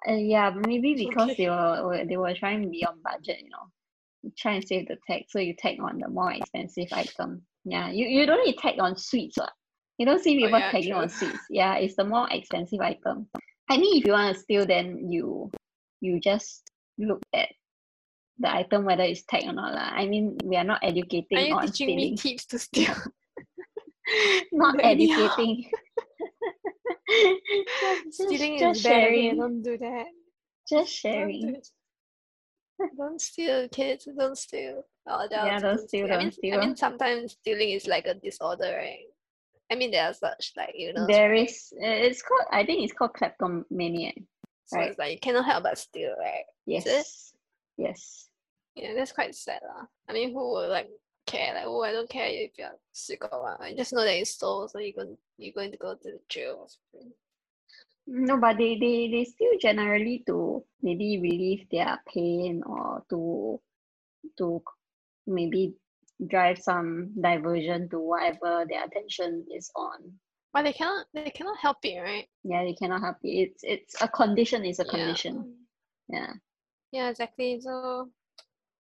uh, yeah, maybe because Okay. they were they were trying to be on budget, you know, try and save the tag. So you tag on the more expensive item. Yeah, you, you don't need tag on sweets, what? You don't see Oh, people yeah, tagging on true. sweets. Yeah, it's the more expensive item. I mean, if you want to steal, then you you just look at the item whether it's tagged or not. lah. I mean, we are not educating Are you on teaching me tips to steal? not educating. Just- Stealing just is. Sharing. don't do that. Just Don't sharing. do don't steal, kids. Don't steal. Oh, Yeah, don't steal, I don't mean, I mean, sometimes stealing is like a disorder, right? I mean, there are such like you know. There right? is. uh, It's called. I think it's called kleptomania. So right. it's like you cannot help but steal, right? Yes. Yes. Yeah, that's quite sad, lah. I mean, who would like care? Like, oh, I don't care if you're sick or what. I just know that you stole, so you're going you're going to go to the jail. No, but they, they, they still generally to maybe relieve their pain or to to maybe drive some diversion to whatever their attention is on. But they cannot they cannot help it, right? Yeah, they cannot help it. It's it's a condition. It's a Yeah. condition. Yeah. Yeah, exactly. So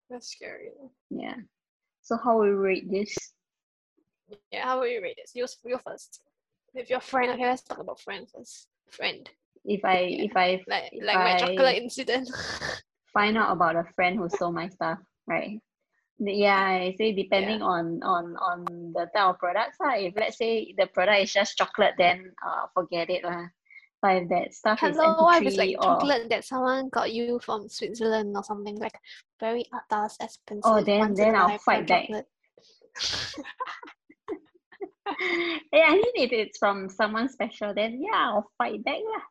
that's scary. Yeah. So how will we rate this? Yeah, how will you rate this? You, you first. If your friend, okay, let's talk about friends first. Friend, If I Yeah. if I like if like my chocolate incident. find out about a friend who stole my stuff, right? Yeah, I say depending on on on the type of products. lah. If let's say the product is just chocolate, then uh forget it lah. If that stuff is Hello, what if it's like MP3 or chocolate that someone got you from Switzerland or something like very atas, expensive. Oh, then- then I'll fight back. yeah, I mean if it's from someone special, then yeah, I'll fight back lah.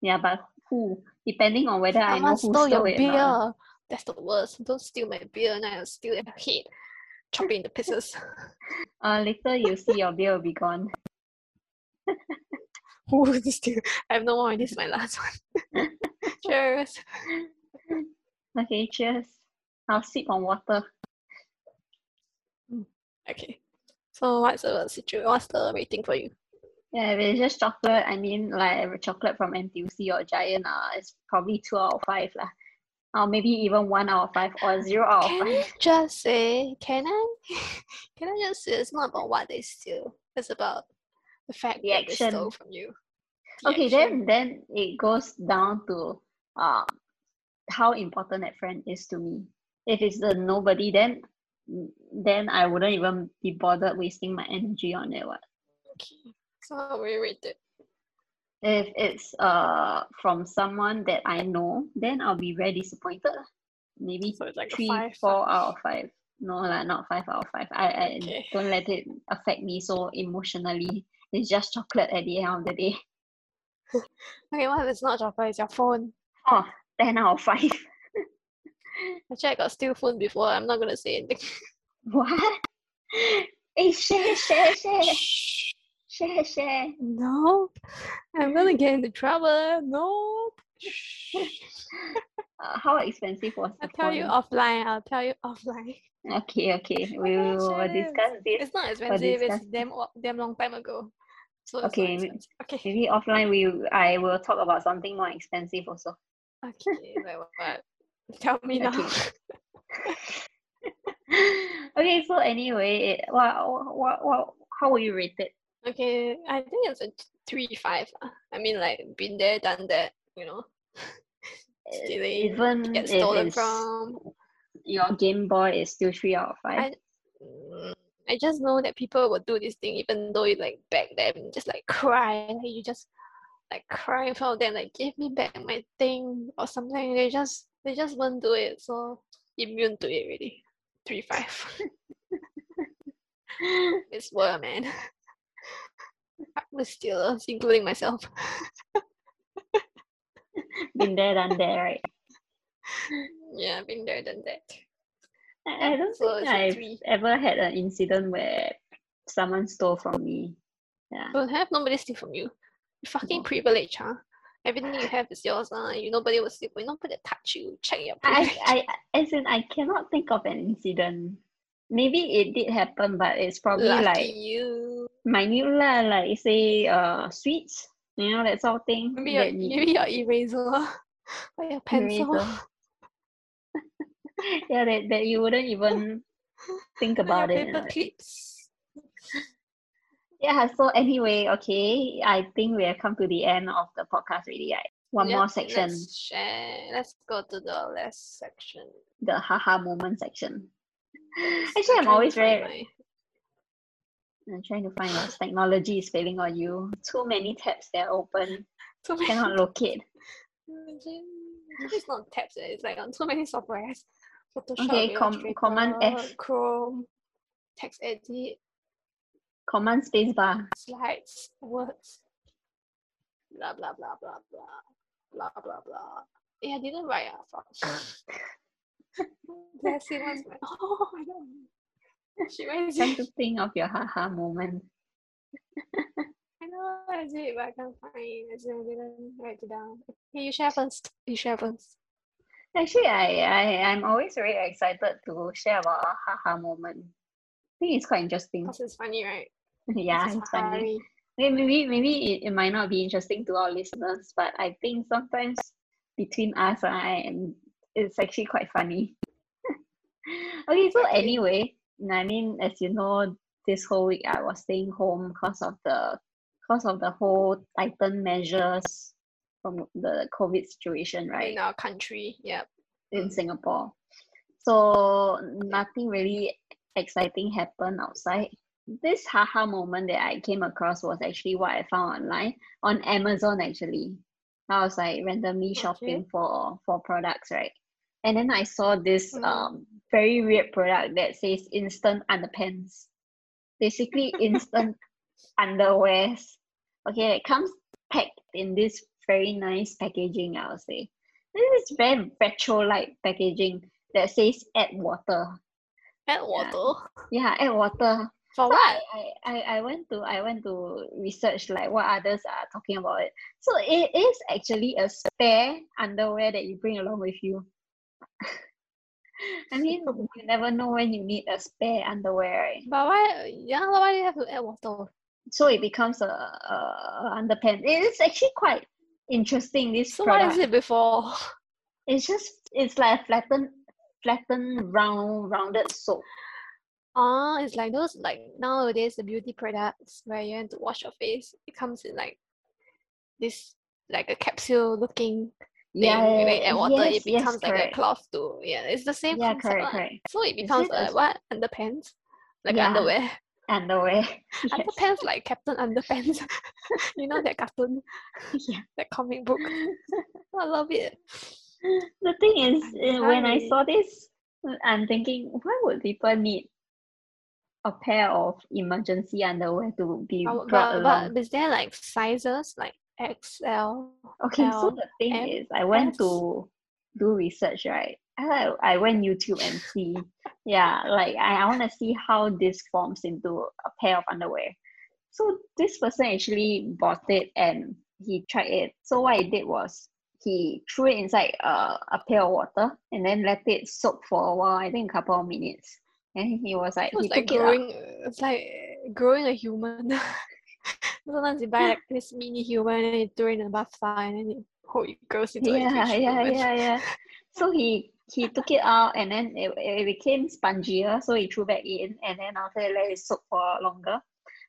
Yeah, but Who? Depending on whether I know who Someone stole your beer. That's the worst. Don't steal my beer and I'll steal your head. Chop it into pieces. Uh, later you see your beer will be gone. Ooh, this steal. I have no more. This is my last one. Cheers. Okay, cheers. I'll sip on water. Okay. So what's the situation? What's the rating for you? Yeah, if it's just chocolate, I mean like a chocolate from NTUC or Giant, uh, it's probably two out of five lah. Or maybe even one out of five or zero out of Can I five. just say, can I? Can I just say it's not about what they steal. It's about the fact The that they action. stole from you. The Okay, action. then then it goes down to um how important that friend is to me. If it's a nobody, then then I wouldn't even be bothered wasting my energy on it. What? Okay. So how will you rate it? If it's uh from someone that I know, then I'll be very disappointed. Maybe So like three, a five. four out of five. No, lah, not five out of five. I, I Okay. don't let it affect me so emotionally. It's just chocolate at the end of the day. Okay, what if it's not chocolate? It's your phone. Oh, 10 out of five. Actually, I got steal phone before. I'm not gonna say anything. What? Hey, share, share, share, Shh. share, share. No, I'm gonna get into trouble. No. Shh. Uh, how expensive was the I'll tell you offline. I'll tell you offline. Okay, okay. We'll share discuss this. It's not expensive. It's discuss- damn o- damn long time ago. So Okay, not we- expensive. Okay. Maybe offline we I will talk about something more expensive also. Okay. Like what? Tell me now. Okay. okay, so anyway, it, what, what, what, how will you rate it? Okay, I think it's a three five. I mean, like been there, done that. You know, stealing, Even get stolen from. your Game Boy is still three out of five. I, mm, I just know that people will do this thing even though you like beg them, just like cry, like you just like cry in front of them, like give me back my thing or something. They just they just won't do it, so immune to it really. Three five. it's world, man. I'm stealer, including myself. Been there, done that, right? yeah, been there, done that. I, I don't So think I've three. ever had an incident where someone stole from me. Yeah. Don't have nobody steal from you. You fucking No. privilege, huh? Everything you have is yours, uh. You nobody will steal you. Nobody touch you. Check your I, privilege. I, I- as in, I cannot think of an incident. Maybe it did happen, but it's probably Lucky like you. minute lah, like say uh sweets, you know that sort of thing. Maybe your you- maybe your eraser or your pencil. Yeah, that, that you wouldn't even think or your about it. paper clips. Yeah, so anyway, okay, I think we have come to the end of the podcast already. Right? One more section, Let's share. Let's go to the last section. the haha moment section. Actually, I'm always very I'm trying to find out technology is failing on you. Too many tabs that are open. Too many. Cannot locate. It's not tabs, eh? it's like on too many softwares. Photoshop, okay, com- Command F. Chrome, text edit. Command space bar. Slides, words. Blah, blah, blah, blah, blah. Blah, blah, blah. Yeah, I didn't write. Uh, Let's Oh, I don't. Where is Trying to think of your haha moment. I know is it, but I can't find. I still didn't write it down. Okay, you share first. You share first. Actually, I, I I'm always very excited to share about a haha moment. I think it's quite interesting. Because it's funny, right? yeah, It's funny. funny. Maybe maybe, maybe it, it might not be interesting to our listeners, but I think sometimes between us, I it's actually quite funny. okay, so Exactly. I mean, as you know, this whole week I was staying home because of the because of the whole tightened measures from the COVID situation, right? In our country, yep. in mm. Singapore. So nothing really exciting happened outside. This haha moment that I came across was actually what I found online on Amazon actually. I was like randomly shopping Okay. for for products, right? And then I saw this Mm. um very weird product that says instant underpants. Basically instant underwears. Okay, it comes packed in this very nice packaging, I would say. This is very retro-like packaging that says add water. Add water. Yeah, add water. For So what? I, I, I went to I went to research like what others are talking about it. So it is actually a spare underwear that you bring along with you. I mean, you never know when you need a spare underwear, right? But why? Yeah, why do you have to add water? So it becomes a, a underpants. It is actually quite interesting. This So what product. is it before? It's just it's like a flattened, flattened, round, rounded soap. Ah, it's like those like nowadays the beauty products where you have to wash your face. It comes in like this like a capsule looking Yeah, when you add water, yes, it yes, becomes like a cloth too. Yeah, it's the same Yeah, concept. correct, correct. So it becomes it a a- what? Underpants? Like Yeah. underwear. Underwear. yes. Underpants like Captain Underpants. you know that cartoon, yeah. that comic book. I love it. The thing is, I'm uh, when I saw this, I'm thinking, why would people need a pair of emergency underwear to be But, brought but, along? but is there like sizes like XL? Okay, so the thing M, is, I went S? to do research, right? I I went YouTube and see, yeah, like I, I want to see how this forms into a pair of underwear. So this person actually bought it and he tried it. So what he did was he threw it inside a, a pail of water and then let it soak for a while, I think a couple of minutes. And he was like, It was he like took it out. growing. It's like growing a human. Sometimes you buy like this mini human and you throw it in a bathtub and then it, oh, it grows into a yeah yeah human. yeah yeah. So he he took it out and then it, it became spongier. So he threw back in and then after that let it soak for longer.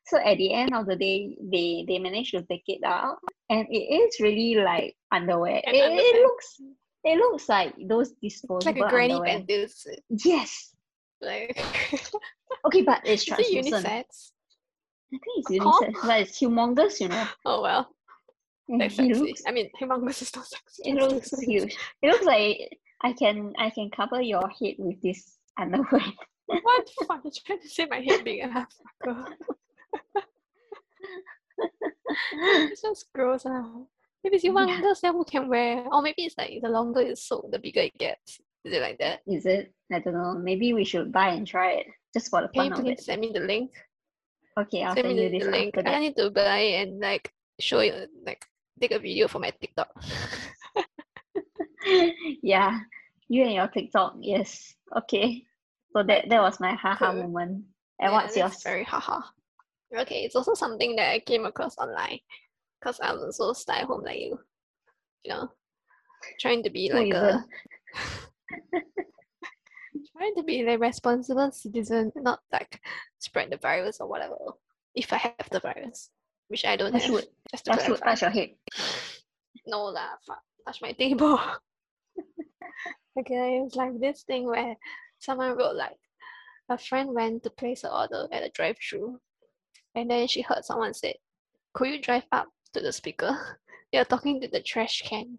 So at the end of the day they they managed to take it out. And it is really like underwear. It, it looks it looks like those It's disposable like a granny underwear. Yes. Like okay but it's is it translucent I think it's unisex but it's humongous you know Oh well, that's it sexy. looks I mean, humongous is not sexy. it looks huge it looks like I can I can cover your head with this underwear What the fuck? You're trying to say my head big enough, fucker. It's just gross now. Maybe it's Yeah. humongous, then who can wear? Or maybe it's like the longer it's soaked, the bigger it gets. Is it like that? Is it? I don't know. Maybe we should buy and try it just for the Can you fun of please it. send me the link? Okay, I'll send send you the, this link. I need to buy and like show you, like take a video for my TikTok. yeah, you and your TikTok. Yes. Okay. So that that was my haha Cool. moment. And Yeah, what's yours? Very haha. Okay, it's also something that I came across online because I'm also stay home like you. You know, trying to be like a? trying to be like responsible citizen, not like spread the virus or whatever. If I have the virus, which I don't have, just to clarify. Touch your head. No lah, fuck, touch my table. okay, it's like this thing where someone wrote like a friend went to place an order at a drive-through, and then she heard someone say, "Could you drive up to the speaker? You're talking to the trash can."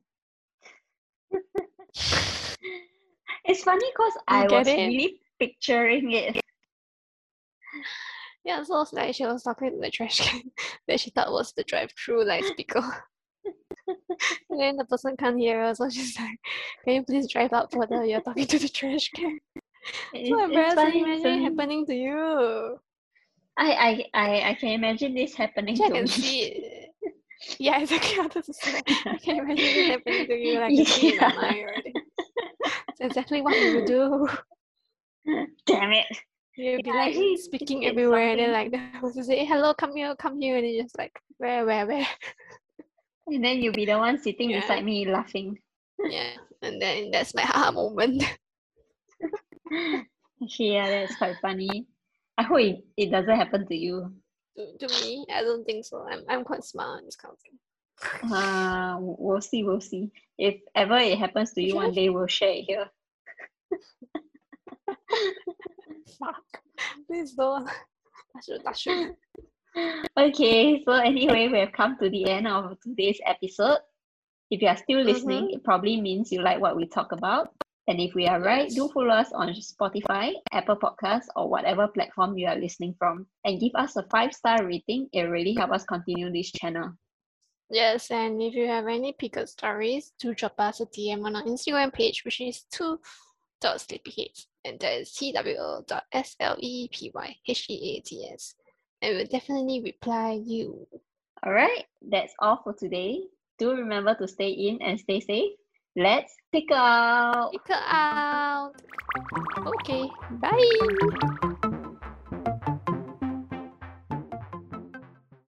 It's funny because I was it? really picturing it. Yeah, so it's like she was talking to the trash can that she thought was the drive-through like speaker. and then the person can't hear her, so she's like, "Can you please drive up further? You're talking to the trash can." It's, So embarrassing. funny. Imagine happening to you. I, I I I can imagine this happening I to can me. see it. Yeah, exactly. I was about to say that. I can imagine it happening to you. Like, can see it in my mind already. It's exactly what you do. Damn it. You'd be Yeah, like speaking everywhere, and then like the person say, "Hello, come here, come here," and then you're just like, "Where, where, where?" And then you'll be the one sitting Yeah. beside me laughing. Yeah, and then that's my haha moment. Yeah, that's quite funny. I hope it, it doesn't happen to you. To, to me, I don't think so. I'm I'm quite smart on this kind of thing. Uh, we'll see, we'll see. If ever it happens to you one day, we'll share it here. Fuck. Please don't. That should that should. Okay, so anyway, we have come to the end of today's episode. If you are still listening, it probably means you like what we talk about. And if we are right, do follow us on Spotify, Apple Podcasts, or whatever platform you are listening from. And give us a five star rating. It really helps us continue this channel. Yes, and if you have any picker stories, do drop us a DM on our Instagram page, which is two dot sleepyheads, and that is T W O dot S L E P Y H E A T S. And we'll definitely reply you. All right, that's all for today. Do remember to stay in and stay safe. Let's pick out. Picker out. Okay, bye.